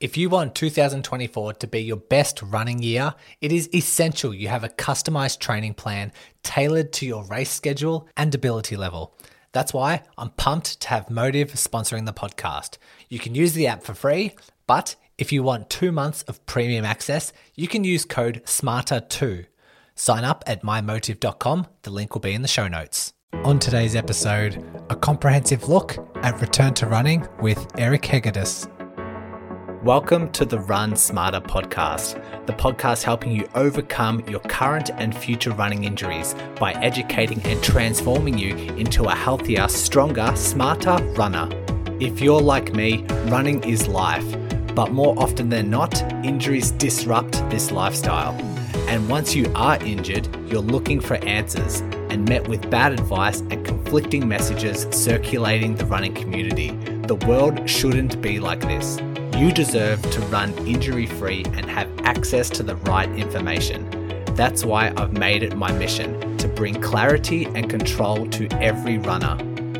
If you want 2024 to be your best running year, it is essential you have a customized training plan tailored to your race schedule and ability level. That's why I'm pumped to have Mottiv sponsoring the podcast. You can use the app for free, but if you want two months of premium access, you can use code SMARTER2. Sign up at mymottiv.com. The link will be in the show notes. On today's episode, a comprehensive look at return to running with Eric Hegedus. Welcome to the Run Smarter podcast, the podcast helping you overcome your current and future running injuries by educating and transforming you into a healthier, stronger, smarter runner. If you're like me, running is life, but more often than not, injuries disrupt this lifestyle. And once you are injured, you're looking for answers and met with bad advice and conflicting messages circulating the running community. The world shouldn't be like this. You deserve to run injury free and have access to the right information. That's why I've made it my mission to bring clarity and control to every runner.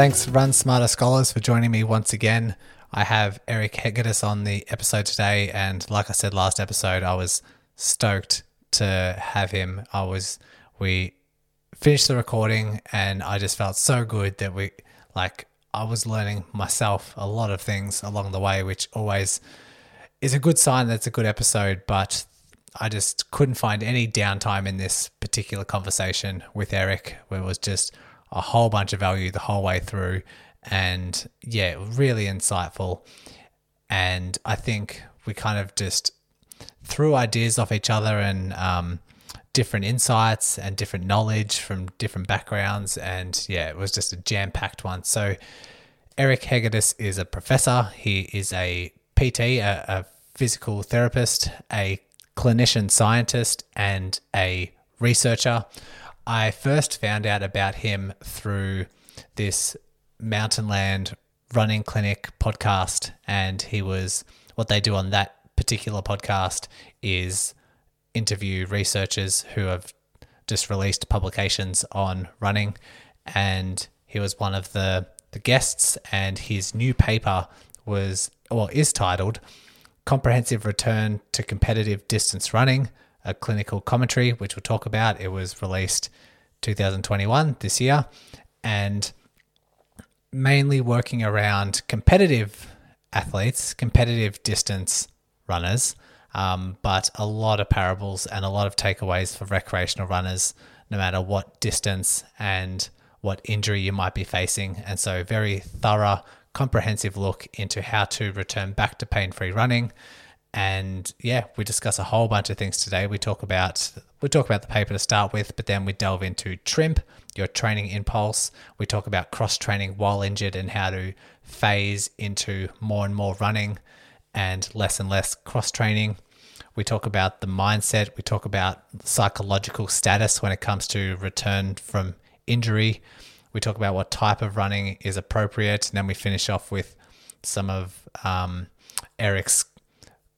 Thanks, Run Smarter Scholars, for joining me once again. I have Eric Hegedus on the episode today, and like I said last episode, I was stoked to have him. I was we finished the recording, and I just felt so good that we like I was learning myself a lot of things along the way, which always is a good sign that's a good episode. But I just couldn't find any downtime in this particular conversation with Eric, where it was just a whole bunch of value the whole way through and yeah, really insightful. And I think we kind of just threw ideas off each other and um, different insights and different knowledge from different backgrounds. And yeah, it was just a jam packed one. So, Eric Hegedus is a professor, he is a PT, a, a physical therapist, a clinician scientist, and a researcher. I first found out about him through this Mountainland Running Clinic podcast, and he was what they do on that particular podcast is interview researchers who have just released publications on running, and he was one of the the guests, and his new paper was or is titled "Comprehensive Return to Competitive Distance Running." A clinical commentary, which we'll talk about. It was released 2021 this year, and mainly working around competitive athletes, competitive distance runners, um, but a lot of parables and a lot of takeaways for recreational runners, no matter what distance and what injury you might be facing. And so, very thorough, comprehensive look into how to return back to pain free running. And yeah, we discuss a whole bunch of things today. We talk about we talk about the paper to start with, but then we delve into TRIMP, your training impulse. We talk about cross training while injured and how to phase into more and more running and less and less cross training. We talk about the mindset. We talk about psychological status when it comes to return from injury. We talk about what type of running is appropriate. And then we finish off with some of um, Eric's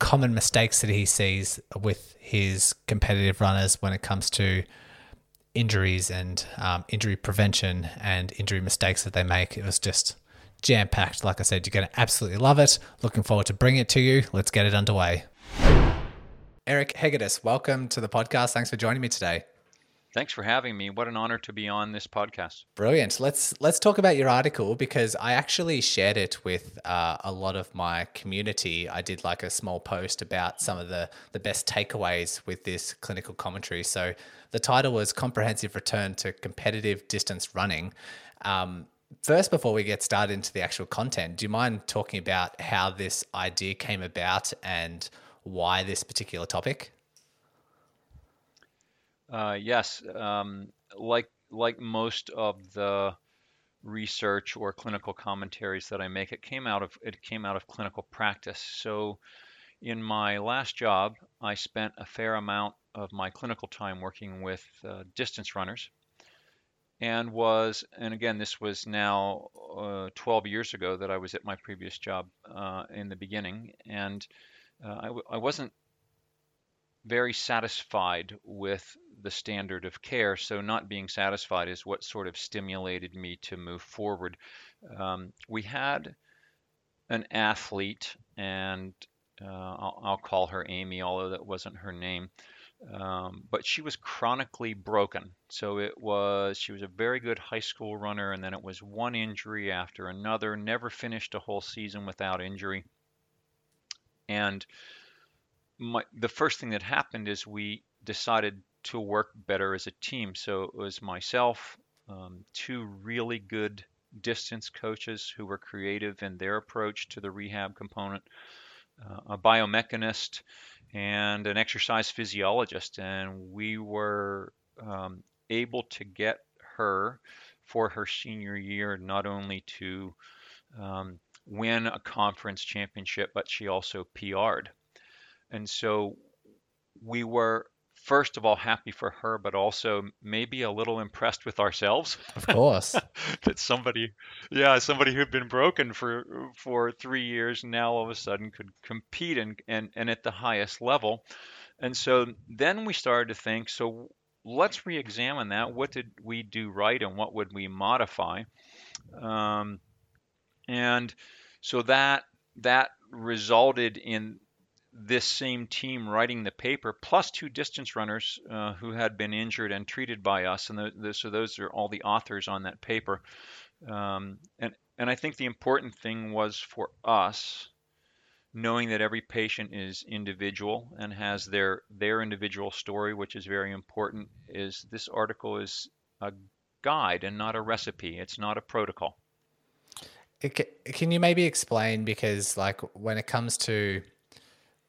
common mistakes that he sees with his competitive runners when it comes to injuries and um, injury prevention and injury mistakes that they make. It was just jam packed. Like I said, you're going to absolutely love it. Looking forward to bringing it to you. Let's get it underway. Eric Hegedus, welcome to the podcast. Thanks for joining me today. Thanks for having me. What an honor to be on this podcast. Brilliant. Let's let's talk about your article because I actually shared it with uh, a lot of my community. I did like a small post about some of the the best takeaways with this clinical commentary. So the title was "Comprehensive Return to Competitive Distance Running." Um, first, before we get started into the actual content, do you mind talking about how this idea came about and why this particular topic? Uh, yes, um, like like most of the research or clinical commentaries that I make. It came out of it came out of clinical practice. So in my last job, I spent a fair amount of my clinical time working with uh, distance runners and was and again this was now uh, 12 years ago that I was at my previous job uh, in the beginning and uh, I w- I wasn't very satisfied with the standard of care. So, not being satisfied is what sort of stimulated me to move forward. Um, we had an athlete, and uh, I'll, I'll, call her Amy, although that wasn't her name. Um, but she was chronically broken. So it was, she was a very good high school runner, and then it was one injury after another, never finished a whole season without injury. And my, the first thing that happened is we decided to work better as a team. So it was myself, um, two really good distance coaches who were creative in their approach to the rehab component, uh, a biomechanist, and an exercise physiologist. And we were um, able to get her for her senior year not only to um, win a conference championship, but she also PR'd. And so we were first of all happy for her, but also maybe a little impressed with ourselves. Of course, that somebody, yeah, somebody who'd been broken for for three years now all of a sudden could compete and and and at the highest level. And so then we started to think, so let's re-examine that. What did we do right, and what would we modify? Um, and so that that resulted in this same team writing the paper, plus two distance runners uh, who had been injured and treated by us, and the, the, so those are all the authors on that paper. Um, and and I think the important thing was for us knowing that every patient is individual and has their their individual story, which is very important. Is this article is a guide and not a recipe. It's not a protocol. Can you maybe explain because like when it comes to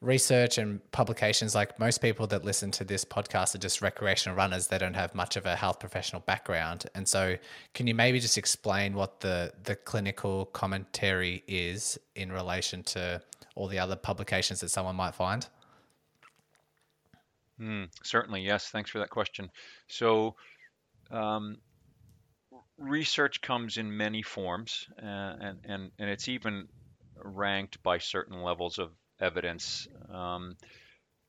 research and publications like most people that listen to this podcast are just recreational runners. They don't have much of a health professional background. And so can you maybe just explain what the the clinical commentary is in relation to all the other publications that someone might find? Mm, certainly yes. Thanks for that question. So um, research comes in many forms uh, and, and, and it's even ranked by certain levels of evidence. Um,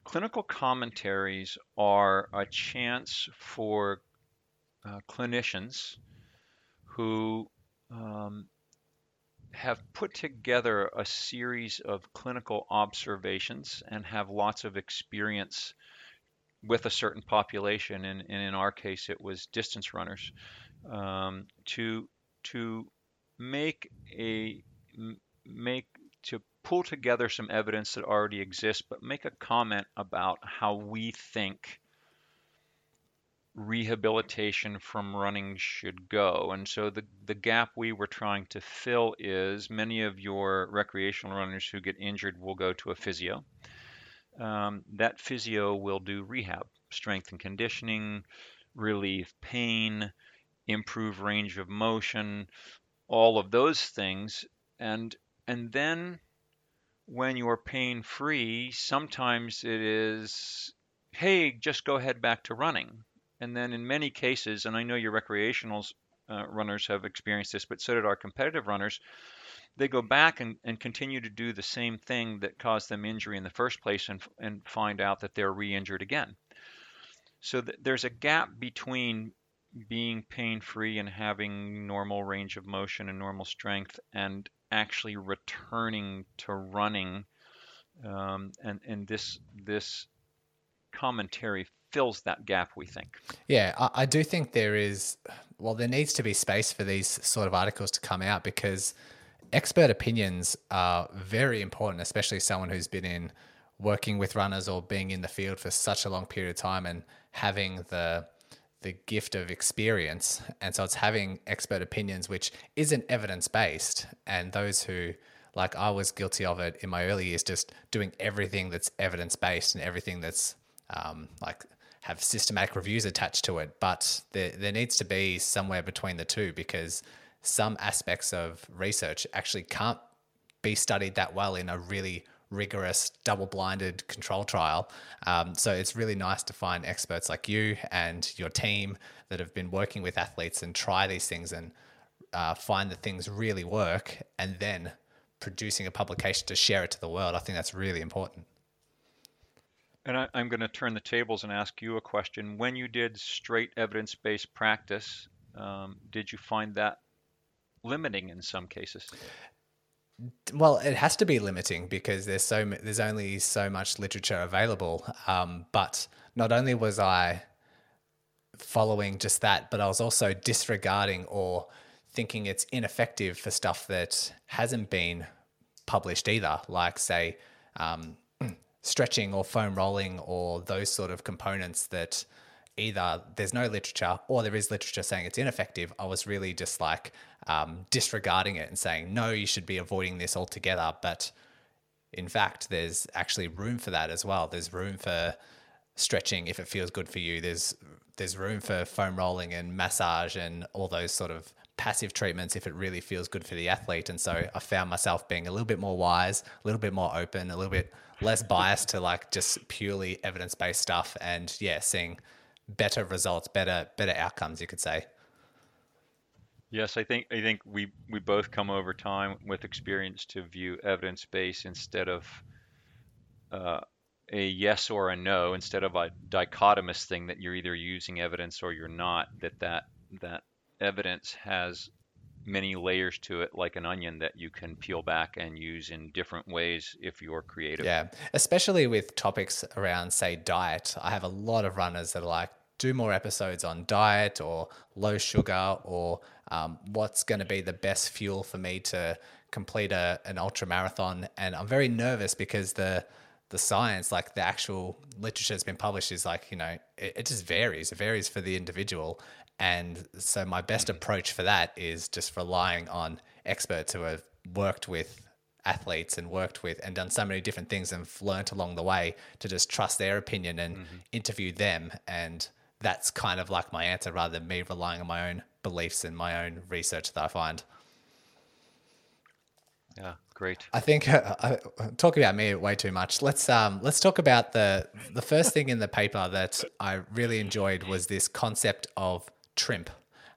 clinical commentaries are a chance for uh, clinicians who um, have put together a series of clinical observations and have lots of experience with a certain population, and, and in our case, it was distance runners, um, to to make a make to pull together some evidence that already exists, but make a comment about how we think rehabilitation from running should go. And so the, the gap we were trying to fill is many of your recreational runners who get injured will go to a physio. Um, that physio will do rehab, strength and conditioning, relieve pain, improve range of motion, all of those things. And and then when you're pain free, sometimes it is, hey, just go ahead back to running. And then in many cases, and I know your recreational uh, runners have experienced this, but so did our competitive runners, they go back and, and continue to do the same thing that caused them injury in the first place and, and find out that they're re injured again. So th- there's a gap between being pain free and having normal range of motion and normal strength and actually returning to running. Um, and and this this commentary fills that gap. We think. Yeah, I, I do think there is. Well, there needs to be space for these sort of articles to come out because expert opinions are very important, especially someone who's been in working with runners or being in the field for such a long period of time and having the the gift of experience. And so it's having expert opinions, which isn't evidence based. And those who, like I was guilty of it in my early years, just doing everything that's evidence based and everything that's um, like have systematic reviews attached to it. But there, there needs to be somewhere between the two because some aspects of research actually can't be studied that well in a really rigorous double blinded control trial. Um, so it's really nice to find experts like you and your team that have been working with athletes and try these things and uh, find that things really work and then producing a publication to share it to the world. I think that's really important. And I, am going to turn the tables and ask you a question. When you did straight evidence based practice, um, did you find that limiting in some cases? Well, it has to be limiting because there's so there's only so much literature available. Um, but not only was I following just that, but I was also disregarding or thinking it's ineffective for stuff that hasn't been published either, like say um, stretching or foam rolling or those sort of components that either there's no literature or there is literature saying it's ineffective. I was really just like um, disregarding it and saying, no, you should be avoiding this altogether. But in fact, there's actually room for that as well. There's room for stretching if it feels good for you. There's there's room for foam rolling and massage and all those sort of passive treatments if it really feels good for the athlete. And so I found myself being a little bit more wise, a little bit more open, a little bit less biased to like just purely evidence based stuff. And yeah, seeing better results, better better outcomes, you could say. Yes, I think I think we we both come over time with experience to view evidence based instead of uh, a yes or a no, instead of a dichotomous thing that you're either using evidence or you're not. That that that evidence has many layers to it, like an onion that you can peel back and use in different ways if you're creative. Yeah, especially with topics around, say, diet. I have a lot of runners that are like, do more episodes on diet or low sugar or um, what's going to be the best fuel for me to complete a, an ultra marathon. And I'm very nervous because the the science, like the actual literature that's been published, is like you know it, it just varies. It varies for the individual, and so my best mm-hmm. approach for that is just relying on experts who have worked with athletes and worked with and done so many different things and learned along the way to just trust their opinion and mm-hmm. interview them. And that's kind of like my answer rather than me relying on my own beliefs and my own research that I find. Yeah, great. I think uh, uh, talking about me way too much. Let's um let's talk about the the first thing in the paper that I really enjoyed was this concept of TRIMP.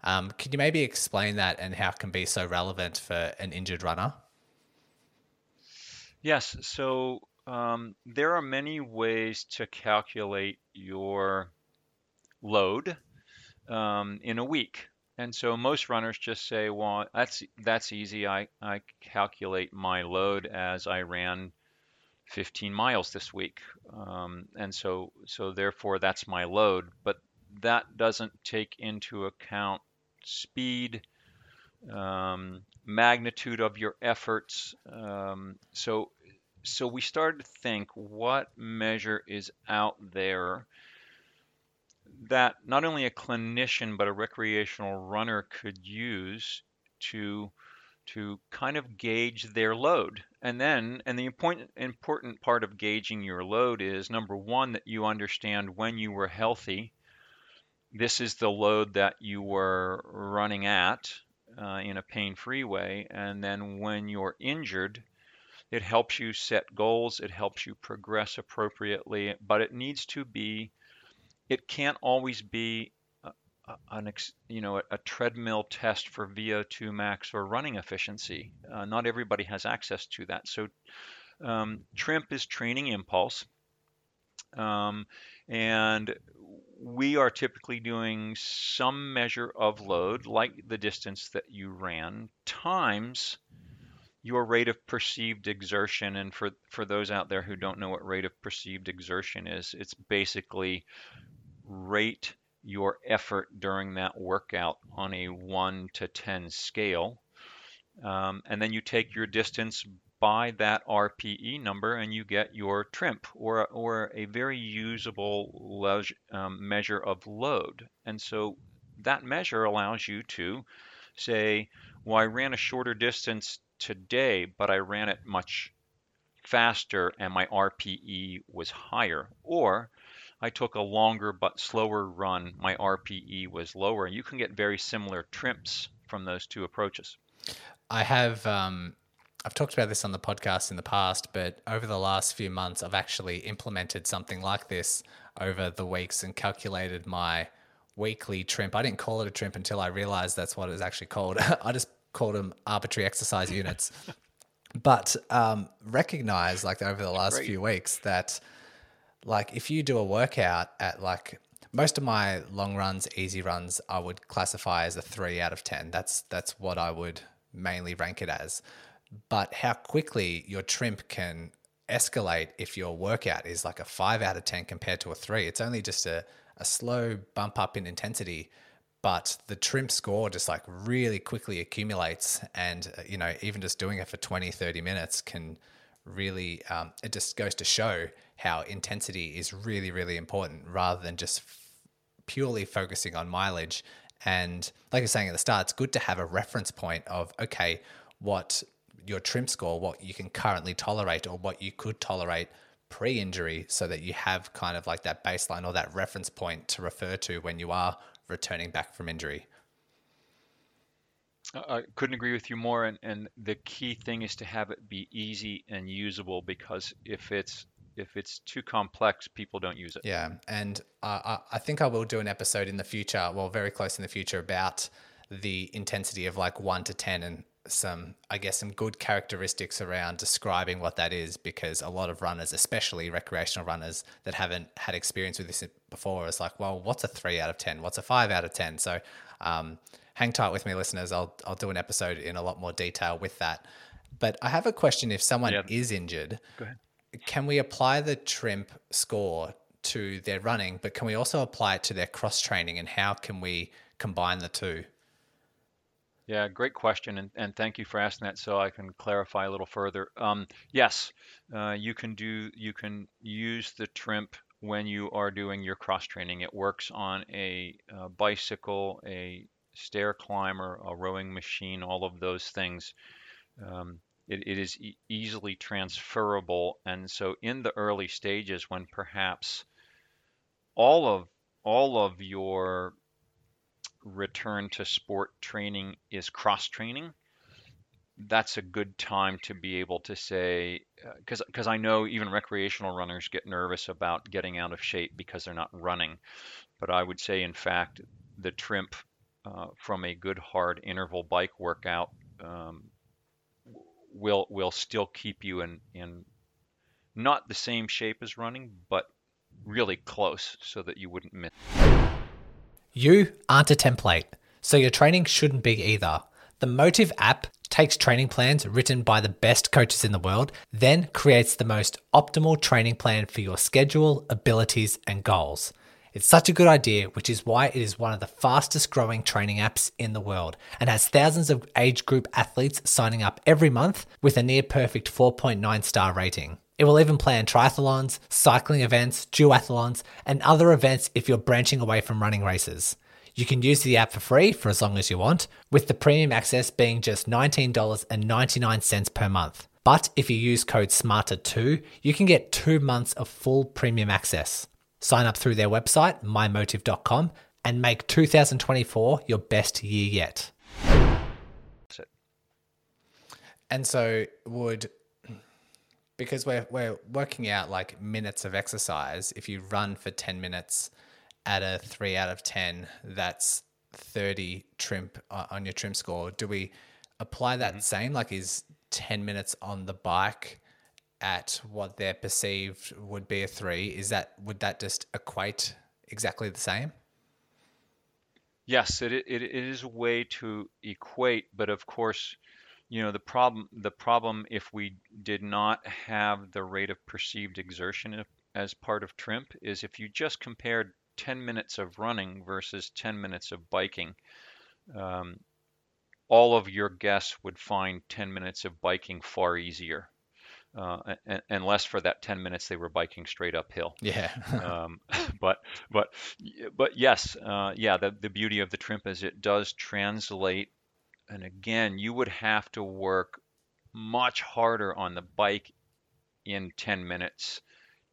Um, could you maybe explain that and how it can be so relevant for an injured runner? Yes. So um, there are many ways to calculate your load um, in a week. And so most runners just say, well, that's that's easy. I, I calculate my load as I ran 15 miles this week. Um, and so so therefore that's my load. But that doesn't take into account speed, um, magnitude of your efforts. Um, so, so we started to think what measure is out there that not only a clinician but a recreational runner could use to to kind of gauge their load. And then, and the important important part of gauging your load is number one that you understand when you were healthy this is the load that you were running at uh, in a pain-free way. And then when you're injured, it helps you set goals, it helps you progress appropriately, but it needs to be, it can't always be an you know a, treadmill test for VO2 max or running efficiency. Uh, not everybody has access to that. So um, TRIMP is training impulse, um, and we are typically doing some measure of load, like the distance that you ran, times your rate of perceived exertion. And for, for those out there who don't know what rate of perceived exertion is, it's basically rate your effort during that workout on a 1 to 10 scale. Um, and then you take your distance by that RPE number and you get your TRIMP or, or a very usable um, measure of load. And so that measure allows you to say, well, I ran a shorter distance today, but I ran it much faster and my RPE was higher. Or I took a longer but slower run, my RPE was lower. And you can get very similar TRIMPs from those two approaches. I have um, I've talked about this on the podcast in the past, but over the last few months, I've actually implemented something like this over the weeks and calculated my weekly trimp. I didn't call it a trimp until I realized that's what it was actually called. I just called them arbitrary exercise units. but um, recognize, like over the last Great. few weeks, that like if you do a workout at like most of my long runs, easy runs, I would classify as a three out of ten. That's that's what I would mainly rank it as but how quickly your trimp can escalate if your workout is like a five out of 10 compared to a three. It's only just a, a slow bump up in intensity, but the trimp score just like really quickly accumulates. And, uh, you know, even just doing it for 20, 30 minutes can really, um, it just goes to show how intensity is really, really important rather than just f- purely focusing on mileage. And like I was saying at the start, it's good to have a reference point of, okay, what your trimp score, what you can currently tolerate or what you could tolerate pre injury, so that you have kind of like that baseline or that reference point to refer to when you are returning back from injury. I couldn't agree with you more. And, and the key thing is to have it be easy and usable because if it's if it's too complex, people don't use it. Yeah, and uh, I think I will do an episode in the future, well, very close in the future, about the intensity of like one to ten and some, I guess, some good characteristics around describing what that is because a lot of runners, especially recreational runners that haven't had experience with this before, is like, well, what's a three out of 10? What's a five out of 10? So um, hang tight with me, listeners. I'll, I'll do an episode in a lot more detail with that. But I have a question if someone yeah. is injured, can we apply the TRIMP score to their running, but can we also apply it to their cross training and how can we combine the two? Yeah, great question, and, and thank you for asking that. So I can clarify a little further. Um, yes, uh, you can do you can use the TRIMP when you are doing your cross training. It works on a, a bicycle, a stair climber, a rowing machine, all of those things. Um, it, it is e- easily transferable, and so in the early stages, when perhaps all of all of your return to sport training is cross training, that's a good time to be able to say because uh, because I know even recreational runners get nervous about getting out of shape because they're not running, but I would say in fact the trimp uh, from a good hard interval bike workout um, will will still keep you in in not the same shape as running, but really close so that you wouldn't miss. You aren't a template, so your training shouldn't be either. The Mottiv app takes training plans written by the best coaches in the world, then creates the most optimal training plan for your schedule, abilities, and goals. It's such a good idea, which is why it is one of the fastest growing training apps in the world and has thousands of age group athletes signing up every month with a near perfect 4.9 star rating. It will even plan triathlons, cycling events, duathlons, and other events if you're branching away from running races. You can use the app for free for as long as you want, with the premium access being just $19.99 per month. But if you use code SMARTER2, you can get two months of full premium access. Sign up through their website, mymottiv.com, and make 2024 your best year yet. And so, would because we're we're working out like minutes of exercise. If you run for ten minutes at a three out of ten, that's thirty trimp uh, on your trimp score. Do we apply that mm-hmm. same? Like, is ten minutes on the bike at what they're perceived would be a three? Is that would that just equate exactly the same? Yes, it, it, it is a way to equate, but of course, you know the problem the problem if we did not have the rate of perceived exertion as part of trimp is if you just compared 10 minutes of running versus 10 minutes of biking um, all of your guests would find 10 minutes of biking far easier uh, and, unless for that 10 minutes they were biking straight uphill. Yeah. um, but but but yes, uh, yeah. The the beauty of the trimp is it does translate and again, you would have to work much harder on the bike in 10 minutes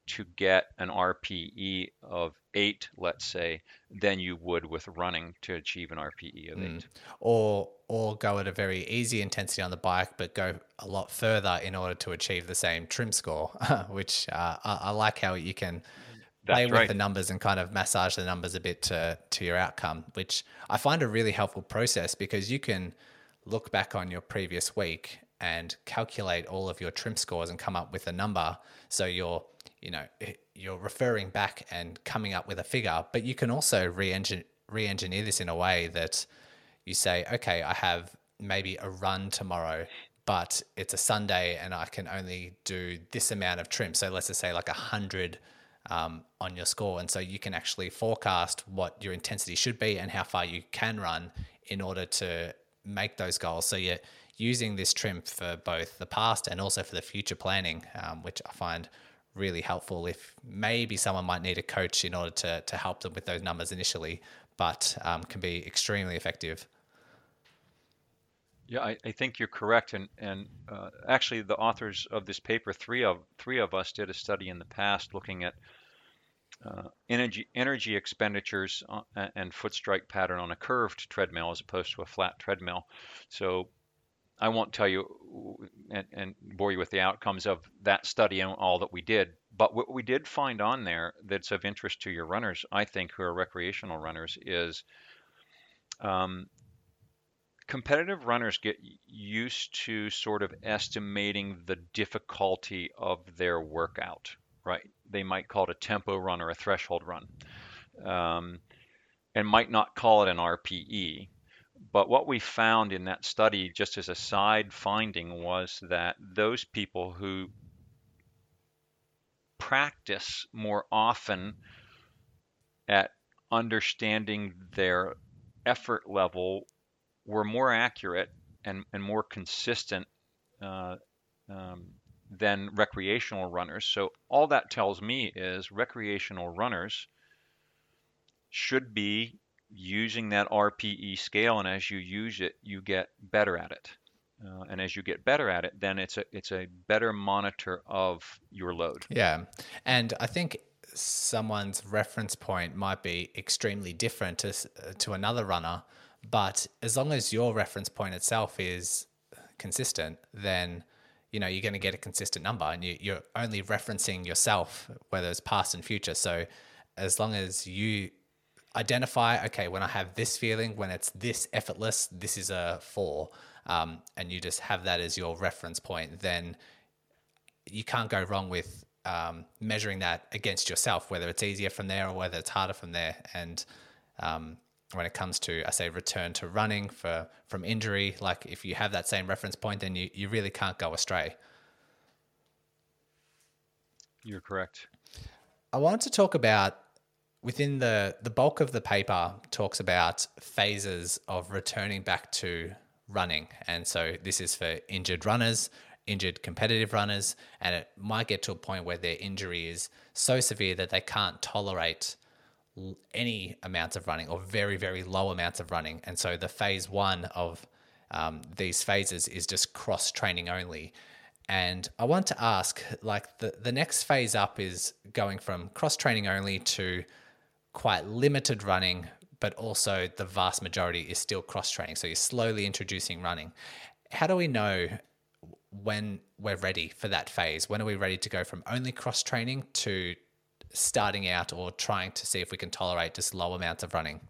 to get an RPE of eight, let's say, than you would with running to achieve an RPE of eight. or or go at a very easy intensity on the bike, but go a lot further in order to achieve the same trimp score. which uh, I, I like how you can play with right. the numbers and kind of massage the numbers a bit to to your outcome, which I find a really helpful process because you can look back on your previous week and calculate all of your trimp scores and come up with a number. So you're you know eh, you're referring back and coming up with a figure, but you can also re-engineer re-engineer this in a way that you say, okay, I have maybe a run tomorrow, but it's a Sunday and I can only do this amount of trimp. So let's just say like a hundred um, on your score, and so you can actually forecast what your intensity should be and how far you can run in order to make those goals. So you're using this trimp for both the past and also for the future planning, um, which I find really helpful if maybe someone might need a coach in order to, to help them with those numbers initially, but um, can be extremely effective. Yeah, I, I think you're correct, and and uh, actually, the authors of this paper, three of three of us did a study in the past looking at uh, energy energy expenditures uh, a- and foot strike pattern on a curved treadmill as opposed to a flat treadmill. So I won't tell you and, and bore you with the outcomes of that study and all that we did, but what we did find on there that's of interest to your runners, I think, who are recreational runners, is um, competitive runners get used to sort of estimating the difficulty of their workout, right? They might call it a tempo run or a threshold run, um, and might not call it an RPE. But what we found in that study, just as a side finding, was that those people who practice more often at understanding their effort level were more accurate and, and more consistent uh, um, than recreational runners. So all that tells me is recreational runners should be using that RPE scale, and as you use it, you get better at it. Uh, and as you get better at it, then it's a it's a better monitor of your load. Yeah. And I think someone's reference point might be extremely different to, to another runner, but as long as your reference point itself is consistent, then you know you're going to get a consistent number and you, you're only referencing yourself whether it's past and future so as long as you identify okay when i have this feeling when it's this effortless this is a four um, and you just have that as your reference point then you can't go wrong with um, measuring that against yourself, whether it's easier from there or whether it's harder from there. And um, when it comes to, I say, return to running for from injury, like if you have that same reference point, then you, you really can't go astray. You're correct. I wanted to talk about within the the bulk of the paper talks about phases of returning back to running, and so this is for injured runners, injured competitive runners, and it might get to a point where their injury is so severe that they can't tolerate any amounts of running or very very low amounts of running, and so the phase one of um, these phases is just cross training only. And I want to ask, like the, the next phase up is going from cross training only to quite limited running, but also the vast majority is still cross training. So you're slowly introducing running. How do we know when we're ready for that phase? When are we ready to go from only cross training to starting out or trying to see if we can tolerate just low amounts of running?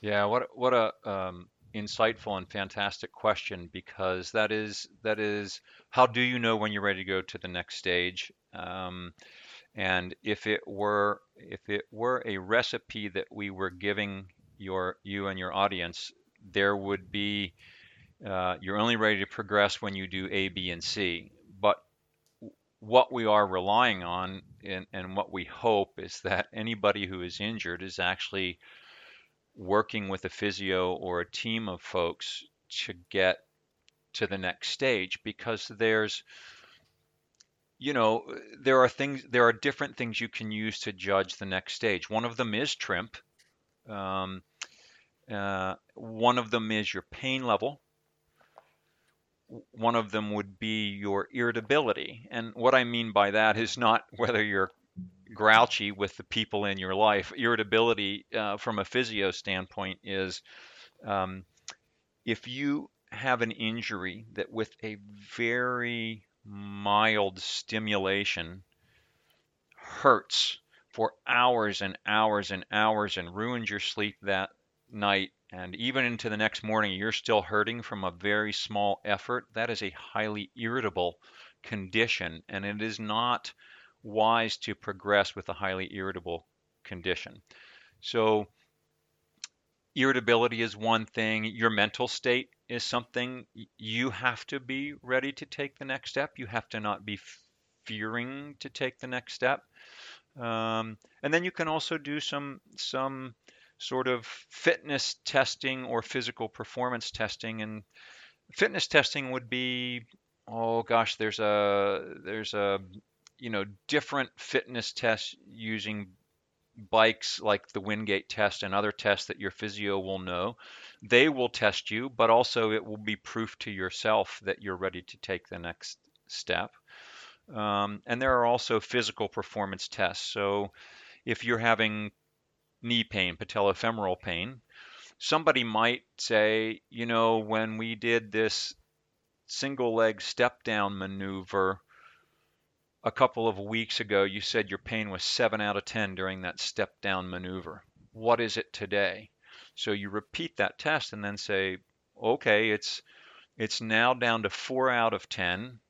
Yeah, what what a um, insightful and fantastic question because that is that is how do you know when you're ready to go to the next stage? Um, and if it were if it were a recipe that we were giving your you and your audience, there would be uh, you're only ready to progress when you do A, B, and C. But what we are relying on and, and what we hope is that anybody who is injured is actually working with a physio or a team of folks to get to the next stage because there's you know there are things there are different things you can use to judge the next stage. One of them is trimp. Um, uh, one of them is your pain level one of them would be your irritability. And what I mean by that is not whether you're grouchy with the people in your life. Irritability, uh, from a physio standpoint, is um, if you have an injury that with a very mild stimulation hurts for hours and hours and hours and ruins your sleep that night and even into the next morning you're still hurting from a very small effort, that is a highly irritable condition and it is not wise to progress with a highly irritable condition. So irritability is one thing, your mental state is something you have to be ready to take the next step. You have to not be fearing to take the next step. Um, and then you can also do some some sort of fitness testing or physical performance testing. And fitness testing would be, oh gosh, there's a there's a you know different fitness tests using bikes like the Wingate test and other tests that your physio will know. They will test you, but also it will be proof to yourself that you're ready to take the next step. Um, and there are also physical performance tests. So if you're having knee pain, patellofemoral pain, somebody might say, you know, when we did this single leg step down maneuver a couple of weeks ago, you said your pain was 7 out of 10 during that step down maneuver. What is it today? So you repeat that test and then say, okay, it's it's now down to 4 out of 10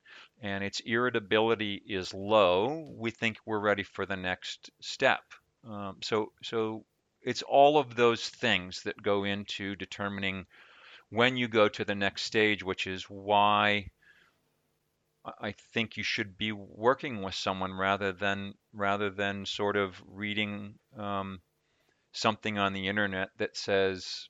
and its irritability is low, we think we're ready for the next step. Um, so, so it's all of those things that go into determining when you go to the next stage, which is why I think you should be working with someone rather than rather than sort of reading um, something on the internet that says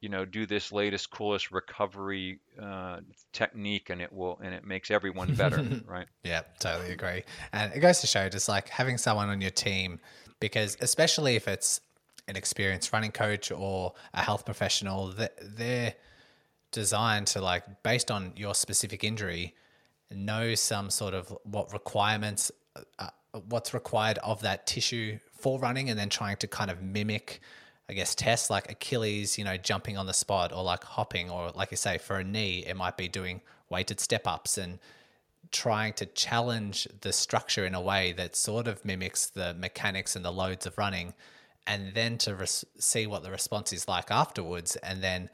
you know, do this latest, coolest recovery uh, technique, and it will, and it makes everyone better, right? Yeah, totally agree. And it goes to show, just like having someone on your team, because especially if it's an experienced running coach or a health professional, they're designed to like, based on your specific injury, know some sort of what requirements, uh, what's required of that tissue for running, and then trying to kind of mimic I guess, tests like Achilles, you know, jumping on the spot or like hopping, or like you say, for a knee, it might be doing weighted step ups and trying to challenge the structure in a way that sort of mimics the mechanics and the loads of running, and then to res- see what the response is like afterwards. And then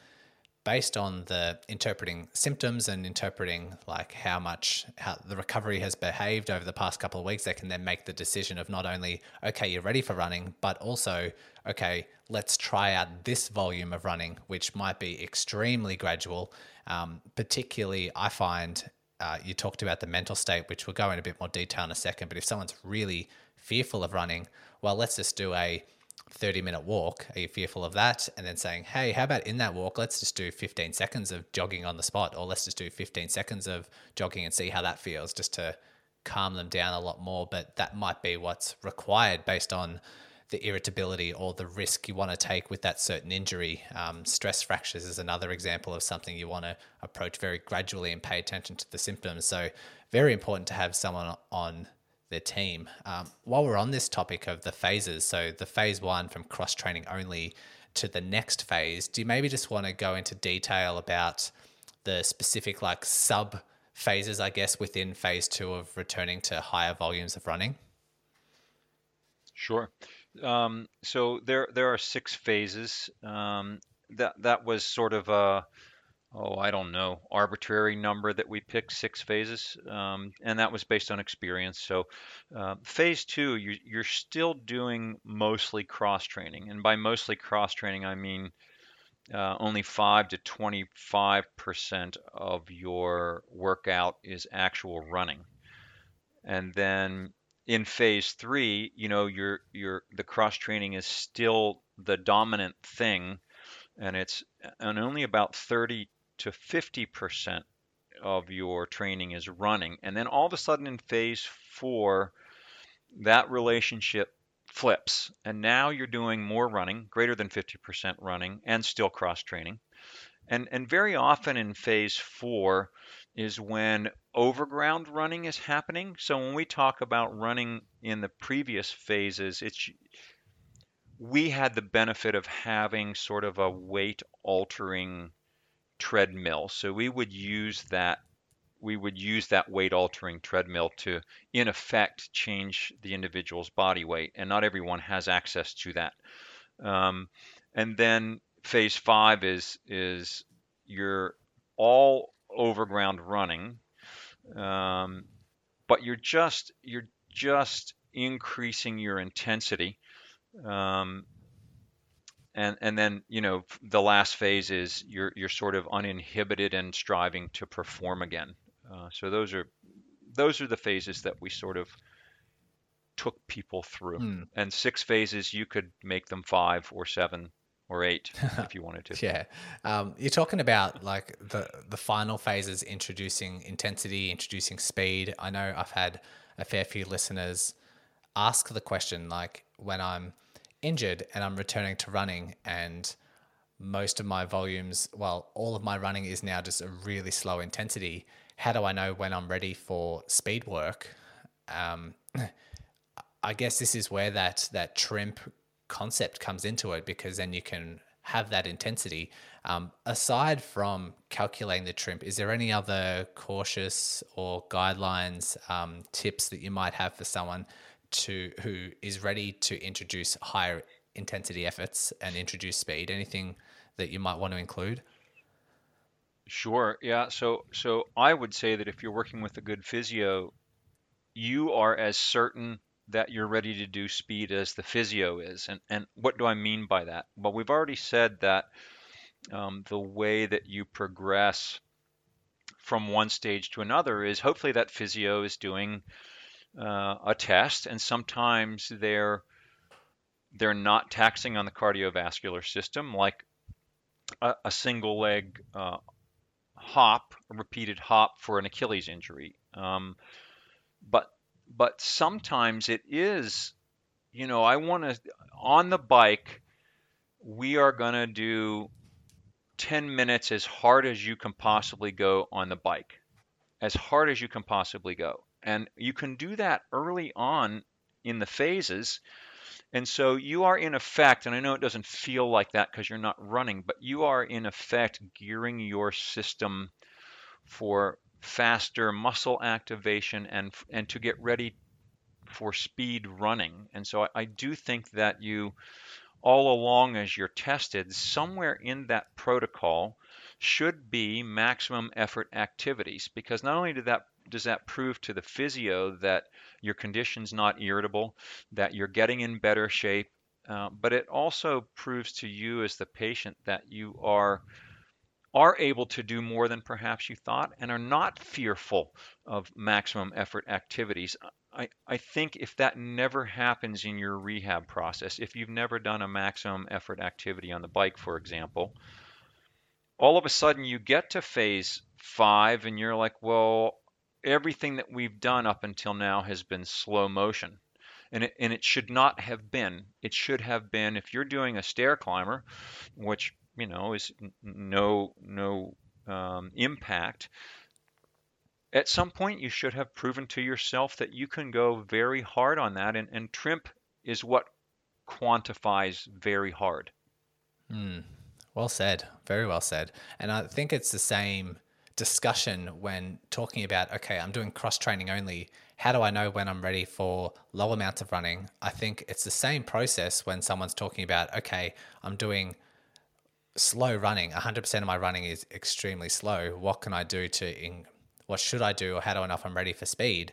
based on the interpreting symptoms and interpreting like how much how the recovery has behaved over the past couple of weeks they can then make the decision of not only okay you're ready for running but also okay let's try out this volume of running which might be extremely gradual um, particularly i find uh, you talked about the mental state which we'll go in a bit more detail in a second but if someone's really fearful of running well let's just do a 30 minute walk. Are you fearful of that? And then saying, hey, how about in that walk, let's just do 15 seconds of jogging on the spot, or let's just do 15 seconds of jogging and see how that feels, just to calm them down a lot more. But that might be what's required based on the irritability or the risk you want to take with that certain injury. Um, stress fractures is another example of something you want to approach very gradually and pay attention to the symptoms. So, very important to have someone on their team. Um, while we're on this topic of the phases, so the phase one from cross training only to the next phase, do you maybe just want to go into detail about the specific like sub phases, I guess, within phase two of returning to higher volumes of running? Sure. Um, so there there are six phases. Um, that that was sort of a oh, I don't know, arbitrary number that we picked, six phases, um, and that was based on experience. So, uh, phase two, you, you're still doing mostly cross training, and by mostly cross training, I mean uh, only five to 25 percent of your workout is actual running, and then in phase three, you know, your your the cross training is still the dominant thing and it's and only about 30 to 50% of your training is running. And then all of a sudden in phase four, that relationship flips. And now you're doing more running, greater than 50% running, and still cross training. And, and very often in phase four, is when overground running is happening. So when we talk about running in the previous phases, it's we had the benefit of having sort of a weight altering treadmill. So we would use that we would use that weight altering treadmill to in effect change the individual's body weight and not everyone has access to that um, and then phase five is is you're all overground running um, but you're just you're just increasing your intensity um, and and then you know the last phase is you're you're sort of uninhibited and striving to perform again. Uh, so those are those are the phases that we sort of took people through. Hmm. and six phases you could make them five or seven or eight if you wanted to Yeah, um, you're talking about like the the final phases, introducing intensity, introducing speed. I know I've had a fair few listeners ask the question, like when I'm injured and I'm returning to running, and most of my volumes, well, all of my running is now just a really slow intensity. How do I know when I'm ready for speed work? Um, I guess this is where that that trimp concept comes into it because then you can have that intensity. Um, aside from calculating the trimp, is there any other cautious or guidelines um, tips that you might have for someone to who is ready to introduce higher intensity efforts and introduce speed? Anything that you might want to include? Sure. Yeah. So so I would say that if you're working with a good physio, you are as certain that you're ready to do speed as the physio is. And and what do I mean by that? Well, we've already said that um, the way that you progress from one stage to another is hopefully that physio is doing uh, a test, and sometimes they're they're not taxing on the cardiovascular system like a, a single leg uh, hop, a repeated hop for an Achilles injury. Um, but but sometimes it is, you know, I want to on the bike. We are going to do 10 minutes as hard as you can possibly go on the bike, as hard as you can possibly go, and you can do that early on in the phases. And so you are in effect, and I know it doesn't feel like that because you're not running, but you are in effect gearing your system for faster muscle activation and and to get ready for speed running. And so I, I do think that you all along as you're tested, somewhere in that protocol should be maximum effort activities because not only did that does that prove to the physio that your condition's not irritable, that you're getting in better shape, uh, but it also proves to you as the patient that you are are able to do more than perhaps you thought and are not fearful of maximum effort activities. I, I think if that never happens in your rehab process, if you've never done a maximum effort activity on the bike, for example, all of a sudden you get to phase five and you're like, well, everything that we've done up until now has been slow motion. And it, and it should not have been. It should have been if you're doing a stair climber, which you know is no no um, impact at some point you should have proven to yourself that you can go very hard on that and, and trimp is what quantifies very hard Hmm. Well said. Very well said. And I think it's the same discussion when talking about, okay, I'm doing cross training only. How do I know when I'm ready for low amounts of running? I think it's the same process when someone's talking about, okay, I'm doing slow running. 100% of my running is extremely slow. What can I do to, in, what should I do, or how do I know if I'm ready for speed?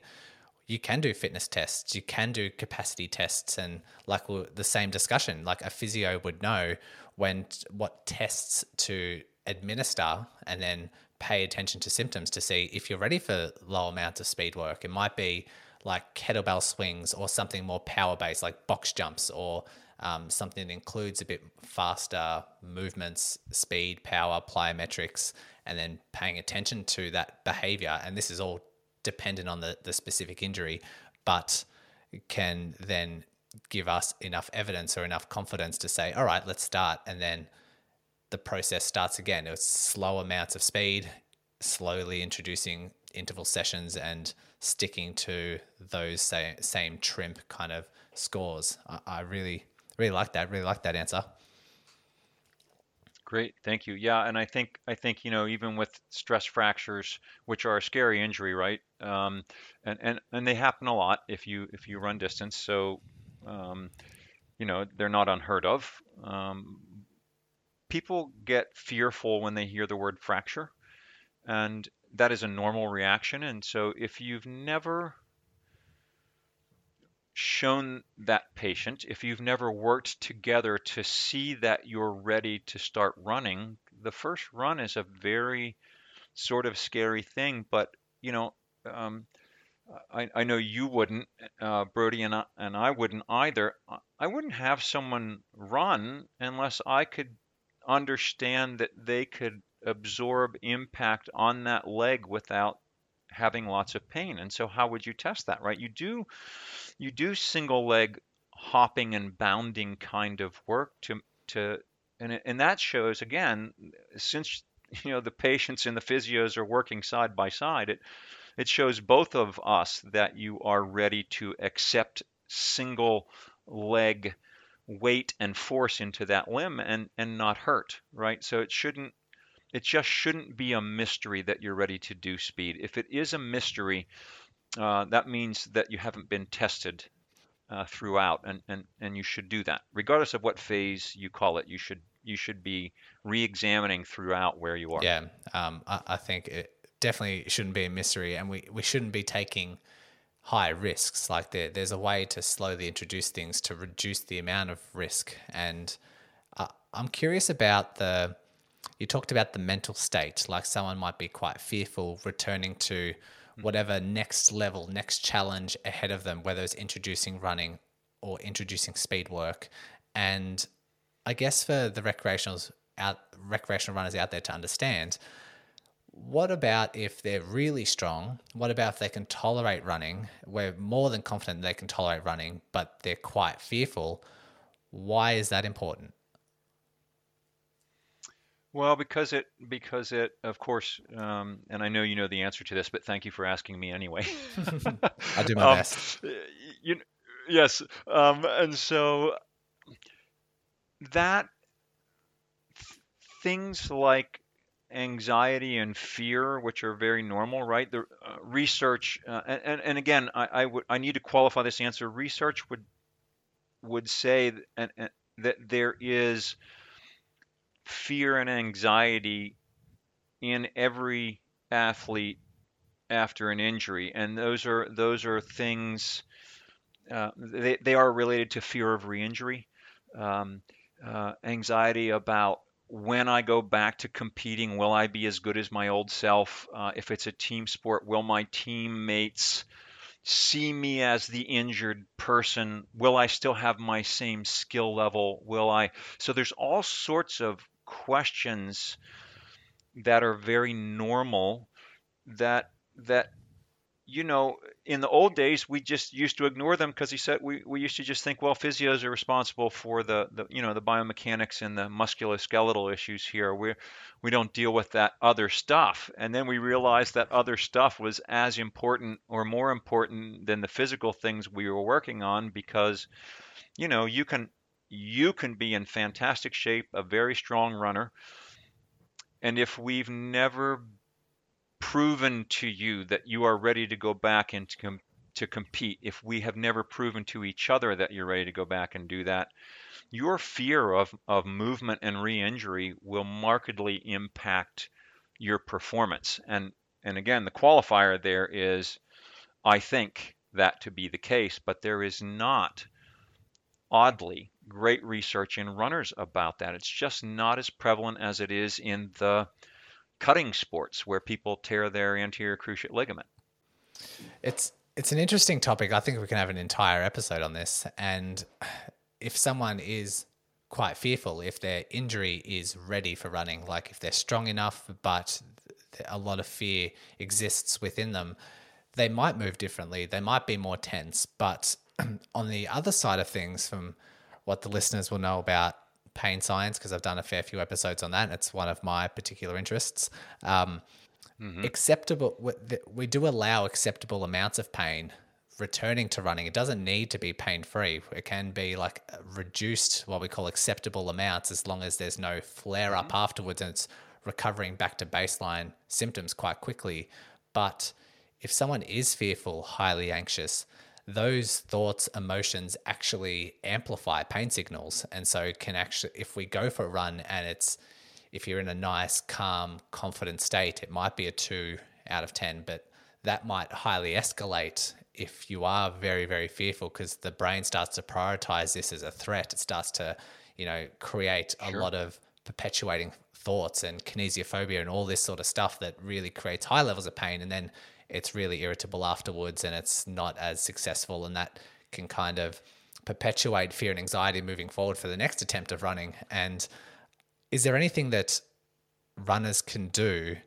you can do fitness tests, you can do capacity tests, and like the same discussion, like a physio would know when what tests to administer, and then pay attention to symptoms to see if you're ready for low amounts of speed work. It might be like kettlebell swings or something more power based, like box jumps or um, something that includes a bit faster movements, speed, power, plyometrics, and then paying attention to that behavior. And this is all dependent on the, the specific injury, but can then give us enough evidence or enough confidence to say, all right, let's start. And then the process starts again. It's slow amounts of speed, slowly introducing interval sessions and sticking to those same, same trimp kind of scores. I, I really, really like that. Really like that answer. Great, thank you. Yeah, and I think I think you know even with stress fractures, which are a scary injury, right? Um, and and and they happen a lot if you if you run distance. So, um, you know, they're not unheard of. Um, people get fearful when they hear the word fracture, and that is a normal reaction. And so if you've never shown that patient, if you've never worked together to see that you're ready to start running, the first run is a very sort of scary thing. But, you know, um, I, I know you wouldn't, uh, Brodie, and I, and I wouldn't either. I wouldn't have someone run unless I could understand that they could absorb impact on that leg without having lots of pain. And so how would you test that, right? You do you do single leg hopping and bounding kind of work to to and and that shows again since you know the patients and the physios are working side by side it it shows both of us that you are ready to accept single leg weight and force into that limb and and not hurt right so it shouldn't it just shouldn't be a mystery that you're ready to do speed if it is a mystery uh, that means that you haven't been tested uh, throughout and, and and you should do that regardless of what phase you call it you should you should be re-examining throughout where you are yeah um, I, I think it definitely shouldn't be a mystery and we, we shouldn't be taking high risks. Like there, there's a way to slowly introduce things to reduce the amount of risk. And uh, I'm curious about the. You talked about the mental state, like someone might be quite fearful returning to whatever next level, next challenge ahead of them, whether it's introducing running or introducing speed work. And I guess for the recreationals out recreational runners out there to understand, what about if they're really strong? What about if they can tolerate running? We're more than confident they can tolerate running, but they're quite fearful. Why is that important? Well, because it, because it, of course, um, and I know you know the answer to this, but thank you for asking me anyway. I do my um, best. You, yes, um, and so that things like anxiety and fear, which are very normal, right? The uh, research, uh, and, and again, I, I would I need to qualify this answer. Research would would say that, that there is fear and anxiety in every athlete after an injury, and those are those are things uh, they they are related to fear of re-injury, um, uh, anxiety about when I go back to competing, will I be as good as my old self? Uh, if it's a team sport, will my teammates see me as the injured person? Will I still have my same skill level? Will I? So there's all sorts of questions that are very normal that that you know, in the old days, we just used to ignore them because he said we, we used to just think, well, physios are responsible for the, the you know the biomechanics and the musculoskeletal issues here. We we don't deal with that other stuff. And then we realized that other stuff was as important or more important than the physical things we were working on because, you know, you can you can be in fantastic shape, a very strong runner, and if we've never proven to you that you are ready to go back and to, com- to compete, if we have never proven to each other that you're ready to go back and do that, your fear of, of movement and re-injury will markedly impact your performance. And and again, the qualifier there is, I think that to be the case, but there is not, oddly, great research in runners about that. It's just not as prevalent as it is in the cutting sports where people tear their anterior cruciate ligament. It's it's an interesting topic. I think we can have an entire episode on this. And if someone is quite fearful, if their injury is ready for running, like if they're strong enough, but a lot of fear exists within them, they might move differently. They might be more tense. But on the other side of things, from what the listeners will know about pain science because I've done a fair few episodes on that. It's one of my particular interests. Um, mm-hmm. acceptable. We do allow acceptable amounts of pain returning to running. It doesn't need to be pain free. It can be like reduced, what we call acceptable amounts, as long as there's no flare up mm-hmm. afterwards and it's recovering back to baseline symptoms quite quickly. But if someone is fearful, highly anxious, those thoughts, emotions actually amplify pain signals. And so it can actually, if we go for a run and it's, if you're in a nice, calm, confident state, it might be a two out of 10, but that might highly escalate if you are very, very fearful because the brain starts to prioritize this as a threat. It starts to, you know, create a lot of perpetuating thoughts and kinesiophobia and all this sort of stuff that really creates high levels of pain. And then it's really irritable afterwards and it's not as successful. And that can kind of perpetuate fear and anxiety moving forward for the next attempt of running. And is there anything that runners can do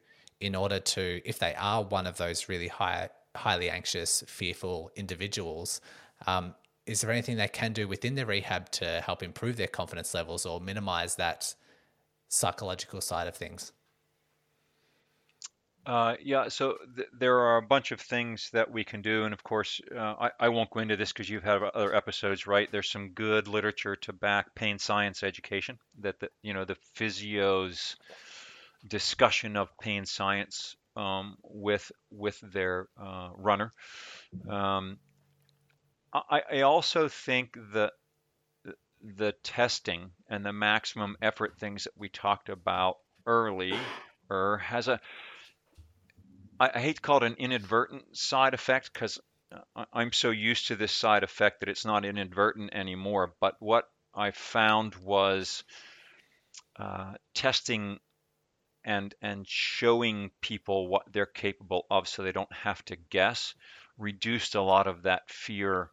in order to, if they are one of those really high, highly anxious, fearful individuals, um, is there anything they can do within their rehab to help improve their confidence levels or minimize that psychological side of things? Uh, yeah, so th- there are a bunch of things that we can do, and of course, uh, I, I won't go into this because you've had other episodes, right? There's some good literature to back pain science education. That the you know the physios discussion of pain science um, with with their uh, runner. Um, I, I also think that the testing and the maximum effort things that we talked about early has a I, I hate to call it an inadvertent side effect because I'm so used to this side effect that it's not inadvertent anymore. But what I found was uh, testing and and showing people what they're capable of, so they don't have to guess, reduced a lot of that fear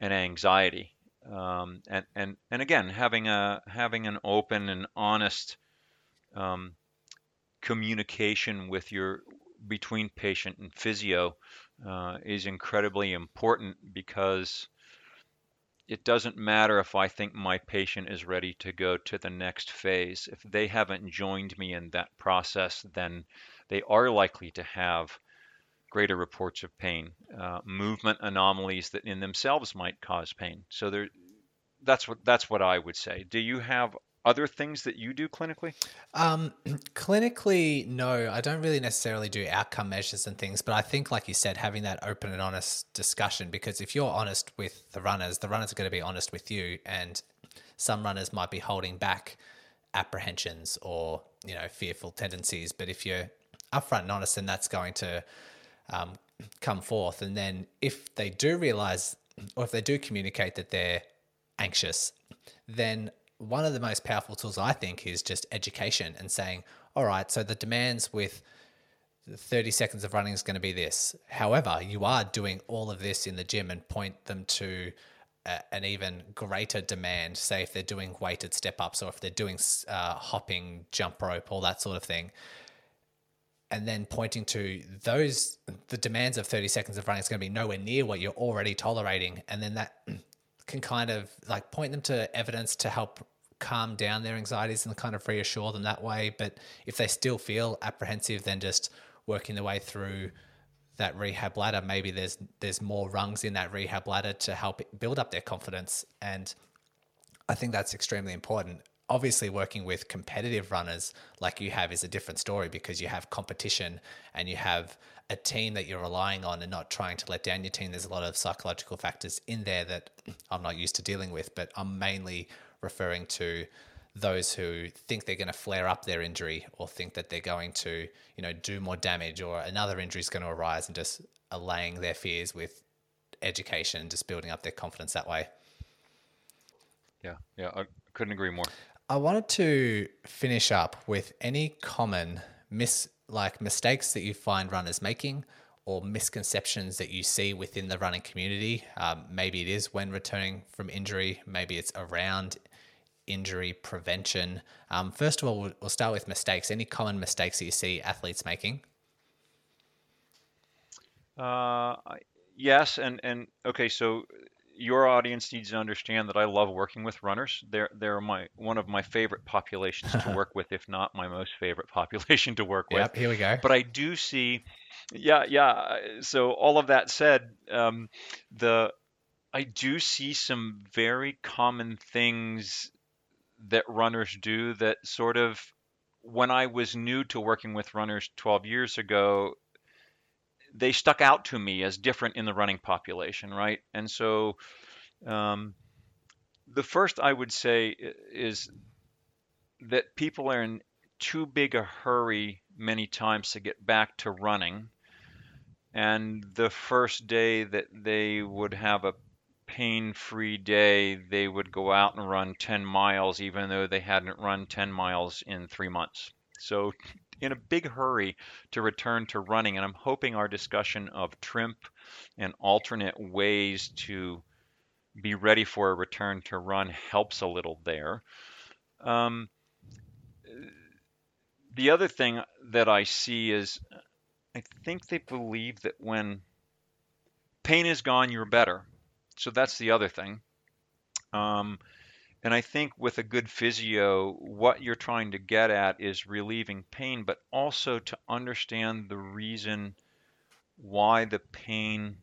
and anxiety. Um, and and and again, having a having an open and honest um, communication with your between patient and physio uh, is incredibly important because it doesn't matter if I think my patient is ready to go to the next phase. If they haven't joined me in that process, then they are likely to have greater reports of pain, uh, movement anomalies that in themselves might cause pain. So there, that's what that's what I would say. Do you have other things that you do clinically? Um, clinically, no, I don't really necessarily do outcome measures and things, but I think, like you said, having that open and honest discussion, because if you're honest with the runners, the runners are going to be honest with you, and some runners might be holding back apprehensions or you know fearful tendencies, but if you're upfront and honest, then that's going to um, come forth, and then if they do realize or if they do communicate that they're anxious, then one of the most powerful tools I think is just education and saying, all right, so the demands with 30 seconds of running is going to be this. However, you are doing all of this in the gym and point them to a, an even greater demand. Say if they're doing weighted step ups or if they're doing uh, hopping, jump rope, all that sort of thing. And then pointing to those, the demands of 30 seconds of running is going to be nowhere near what you're already tolerating. And then that can kind of like point them to evidence to help calm down their anxieties and kind of reassure them that way. But if they still feel apprehensive, then just working their way through that rehab ladder, maybe there's there's more rungs in that rehab ladder to help build up their confidence. And I think that's extremely important. Obviously, working with competitive runners like you have is a different story because you have competition and you have a team that you're relying on and not trying to let down your team. There's a lot of psychological factors in there that I'm not used to dealing with, but I'm mainly referring to those who think they're going to flare up their injury or think that they're going to, you know, do more damage or another injury is going to arise and just allaying their fears with education and just building up their confidence that way. Yeah, yeah, I couldn't agree more. I wanted to finish up with any common mis like mistakes that you find runners making or misconceptions that you see within the running community. Um, maybe it is when returning from injury, maybe it's around injury prevention. Um, first of all, we'll start with mistakes. Any common mistakes that you see athletes making? Uh, yes, and and okay, so your audience needs to understand that I love working with runners. They're they're my one of my favorite populations to work with, if not my most favorite population to work with. Yep, here we go. But I do see, yeah, yeah. So all of that said, um, the I do see some very common things that runners do that sort of when I was new to working with runners 12 years ago, they stuck out to me as different in the running population, right? And so um, the first I would say is that people are in too big a hurry many times to get back to running. And the first day that they would have a pain free day, they would go out and run 10 miles, even though they hadn't run 10 miles in three months. So in a big hurry to return to running. And I'm hoping our discussion of TRIMP and alternate ways to be ready for a return to run helps a little there. Um, the other thing that I see is I think they believe that when pain is gone, you're better. So that's the other thing. Um, and I think with a good physio, what you're trying to get at is relieving pain, but also to understand the reason why the pain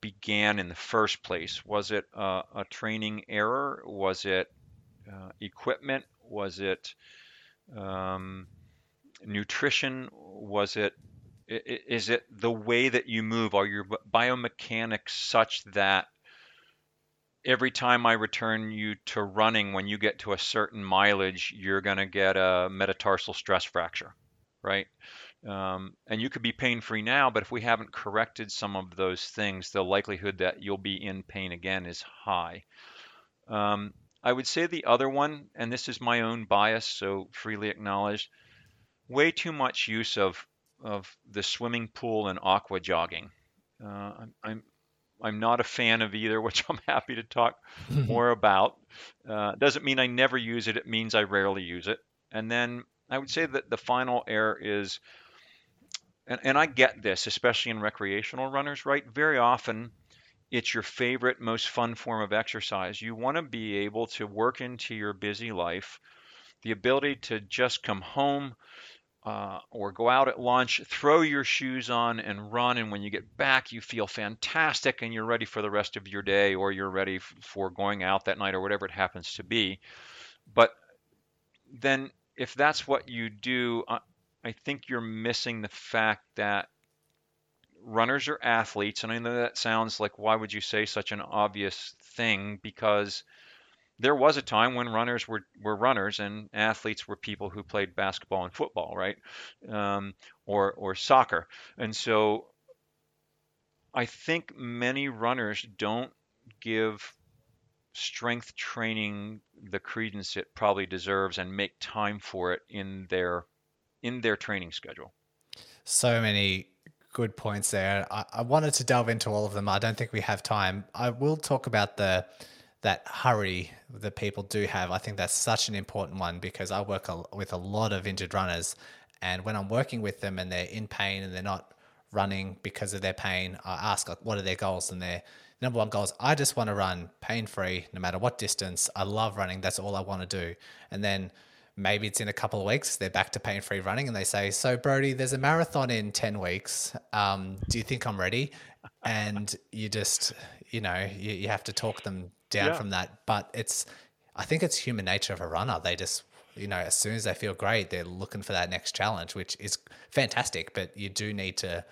began in the first place. Was it a, a training error? Was it uh, equipment? Was it um, nutrition? Was it is it the way that you move? Are your biomechanics such that every time I return you to running, when you get to a certain mileage, you're going to get a metatarsal stress fracture, right? Um, and you could be pain free now, but if we haven't corrected some of those things, the likelihood that you'll be in pain again is high. Um, I would say the other one, and this is my own bias, so freely acknowledged, way too much use of of the swimming pool and aqua jogging. Uh, I'm, I'm not a fan of either, which I'm happy to talk more about. Uh, doesn't mean I never use it. It means I rarely use it. And then I would say that the final error is, and, and I get this, especially in recreational runners, right? Very often it's your favorite, most fun form of exercise. You want to be able to work into your busy life the ability to just come home, uh, or go out at lunch, throw your shoes on and run. And when you get back, you feel fantastic and you're ready for the rest of your day or you're ready f- for going out that night or whatever it happens to be. But then, if that's what you do, uh, I think you're missing the fact that runners are athletes. And I know that sounds like, why would you say such an obvious thing? Because there was a time when runners were, were runners and athletes were people who played basketball and football, right? Um, or, or soccer. And so I think many runners don't give strength training the credence it probably deserves and make time for it in their in their training schedule. So many good points there. I, I wanted to delve into all of them. I don't think we have time. I will talk about the that hurry that people do have. I think that's such an important one because I work a, with a lot of injured runners, and when I'm working with them and they're in pain and they're not running because of their pain, I ask like, what are their goals? And their number one goal is I just want to run pain free, no matter what distance. I love running. That's all I want to do. And then maybe it's in a couple of weeks they're back to pain free running and they say so brodie there's a marathon in 10 weeks um, do you think i'm ready and you just you know you, you have to talk them down yeah. from that. But it's, I think it's human nature of a runner. They just, you know, as soon as they feel great, they're looking for that next challenge, which is fantastic. But you do need to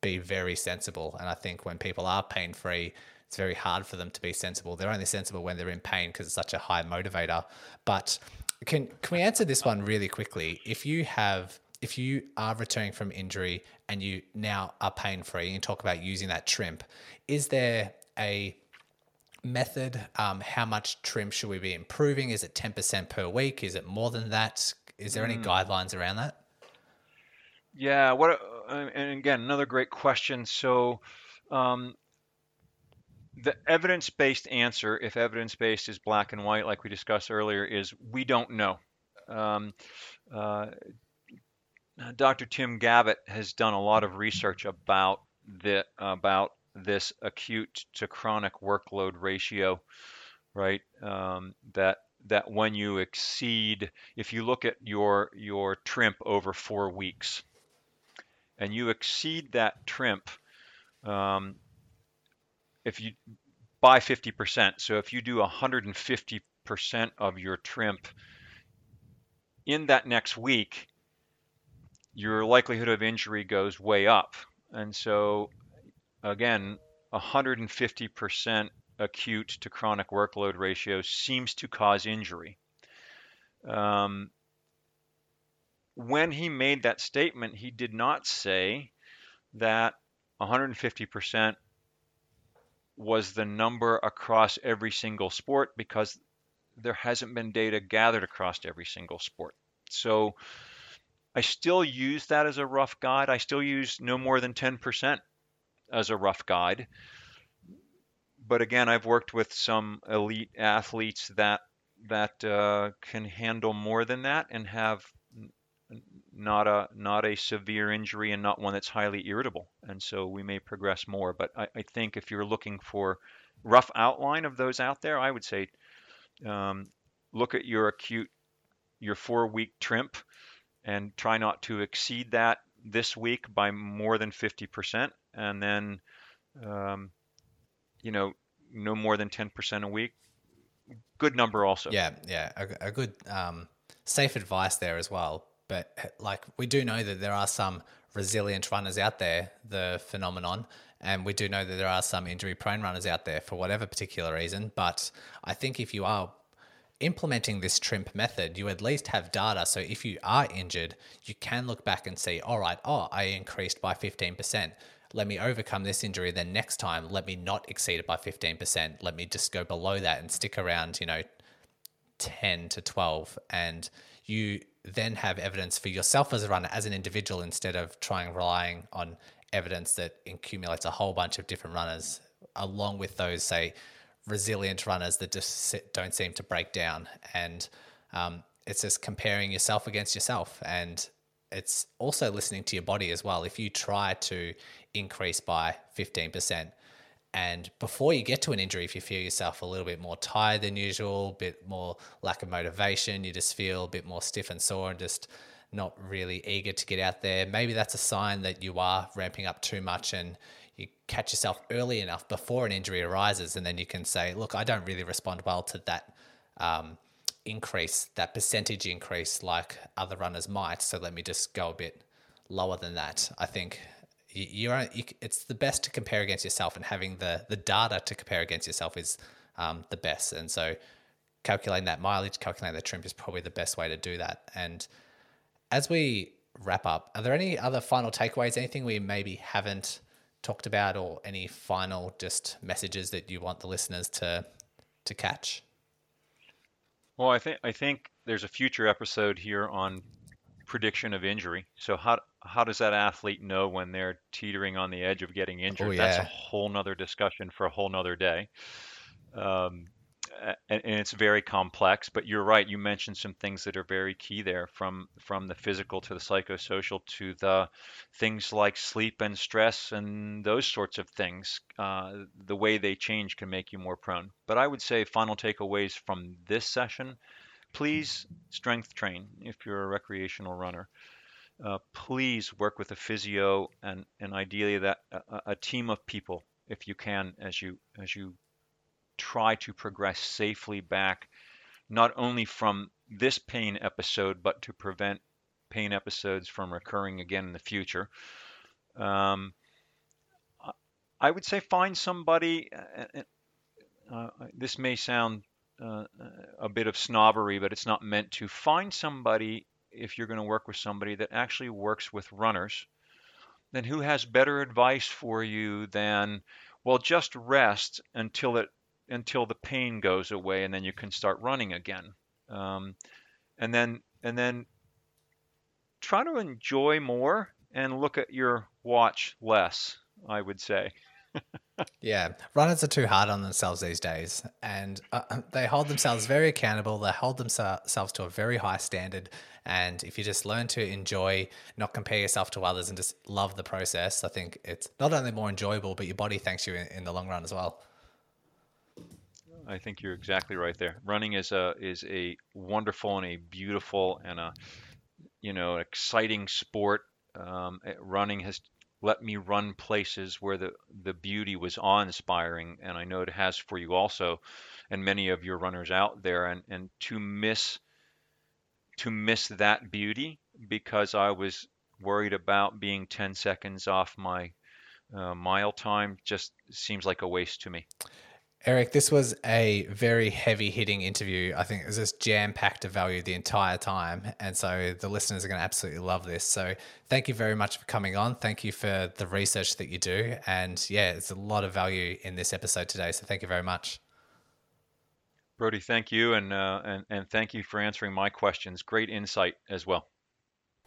be very sensible. And I think when people are pain free, it's very hard for them to be sensible. They're only sensible when they're in pain because it's such a high motivator. But can can we answer this one really quickly? If you have if you are returning from injury and you now are pain free and you talk about using that TRIMP, is there a method? Um, how much TRIMP should we be improving? Is it 10% per week? Is it more than that? Is there any mm. guidelines around that? Yeah, what and again another great question. So um, the evidence-based answer, if evidence-based is black and white, like we discussed earlier, is we don't know. Um, uh, Dr. Tim Gabbett has done a lot of research about the about this acute to chronic workload ratio, right? Um, that that when you exceed, if you look at your your TRIMP over four weeks, and you exceed that TRIMP, um, if you by 50%. So if you do 150% of your TRIMP in that next week, your likelihood of injury goes way up. And so, again, 150% acute to chronic workload ratio seems to cause injury. Um, when he made that statement, he did not say that 150% was the number across every single sport because there hasn't been data gathered across every single sport. So I still use that as a rough guide. I still use no more than 10% as a rough guide. But again, I've worked with some elite athletes that that uh, can handle more than that and have not a not a severe injury and not one that's highly irritable. And so we may progress more. But I, I think if you're looking for rough outline of those out there, I would say um, look at your acute your four week TRIMP and try not to exceed that this week by more than 50%. And then, um, you know, no more than 10% a week. Good number also. Yeah, yeah. A, a good um, safe advice there as well. But like we do know that there are some resilient runners out there, the phenomenon, and we do know that there are some injury prone runners out there for whatever particular reason. But I think if you are implementing this TRIMP method, you at least have data. So if you are injured, you can look back and see, all right, oh, I increased by 15%. Let me overcome this injury. Then next time, let me not exceed it by 15%. Let me just go below that and stick around, you know, 10 to 12. And you then have evidence for yourself as a runner, as an individual, instead of trying relying on evidence that accumulates a whole bunch of different runners, along with those, say, resilient runners that just don't seem to break down. And um, it's just comparing yourself against yourself. And it's also listening to your body as well. If you try to increase by 15%, and before you get to an injury, if you feel yourself a little bit more tired than usual, a bit more lack of motivation, you just feel a bit more stiff and sore and just not really eager to get out there, maybe that's a sign that you are ramping up too much and you catch yourself early enough before an injury arises, and then you can say, "Look, I don't really respond well to that um, increase, that percentage increase, like other runners might. So let me just go a bit lower than that." I think you're you, it's the best to compare against yourself, and having the the data to compare against yourself is um, the best. And so, calculating that mileage, calculating the TRIMP is probably the best way to do that. And as we wrap up, are there any other final takeaways? Anything we maybe haven't talked about, or any final just messages that you want the listeners to to catch? Well, I think I think there's a future episode here on prediction of injury. So how how does that athlete know when they're teetering on the edge of getting injured? Oh, yeah. That's a whole nother discussion for a whole nother day. Um, and, it's very complex. But you're right. You mentioned some things that are very key there, from from the physical to the psychosocial to the things like sleep and stress and those sorts of things. Uh, the way they change can make you more prone. But I would say final takeaways from this session: please strength train if you're a recreational runner. Uh, please work with a physio and, and ideally that a, a team of people if you can as you as you try to progress safely back, not only from this pain episode, but to prevent pain episodes from recurring again in the future. Um, I would say find somebody. Uh, uh, uh, this may sound uh, a bit of snobbery, but it's not meant to. Find somebody if you're going to work with somebody that actually works with runners, then who has better advice for you than, well, just rest until it until the pain goes away and then you can start running again. Um, and then and then try to enjoy more and look at your watch less, I would say. yeah, runners are too hard on themselves these days, and uh, they hold themselves very accountable. They hold themselves to a very high standard. And if you just learn to enjoy, not compare yourself to others, and just love the process, I think it's not only more enjoyable, but your body thanks you in, in the long run as well. I think you're exactly right there. Running is a is a wonderful and a beautiful and a you know exciting sport. Um, running has let me run places where the the beauty was awe-inspiring, and I know it has for you also, and many of your runners out there. And and to miss to miss that beauty because I was worried about being 10 seconds off my uh, mile time just seems like a waste to me. Eric, this was a very heavy hitting interview. I think it was just jam packed of value the entire time. And so the listeners are going to absolutely love this. So thank you very much for coming on. Thank you for the research that you do. And yeah, it's a lot of value in this episode today. So thank you very much. Brodie, thank you. And, uh, and, and thank you for answering my questions. Great insight as well.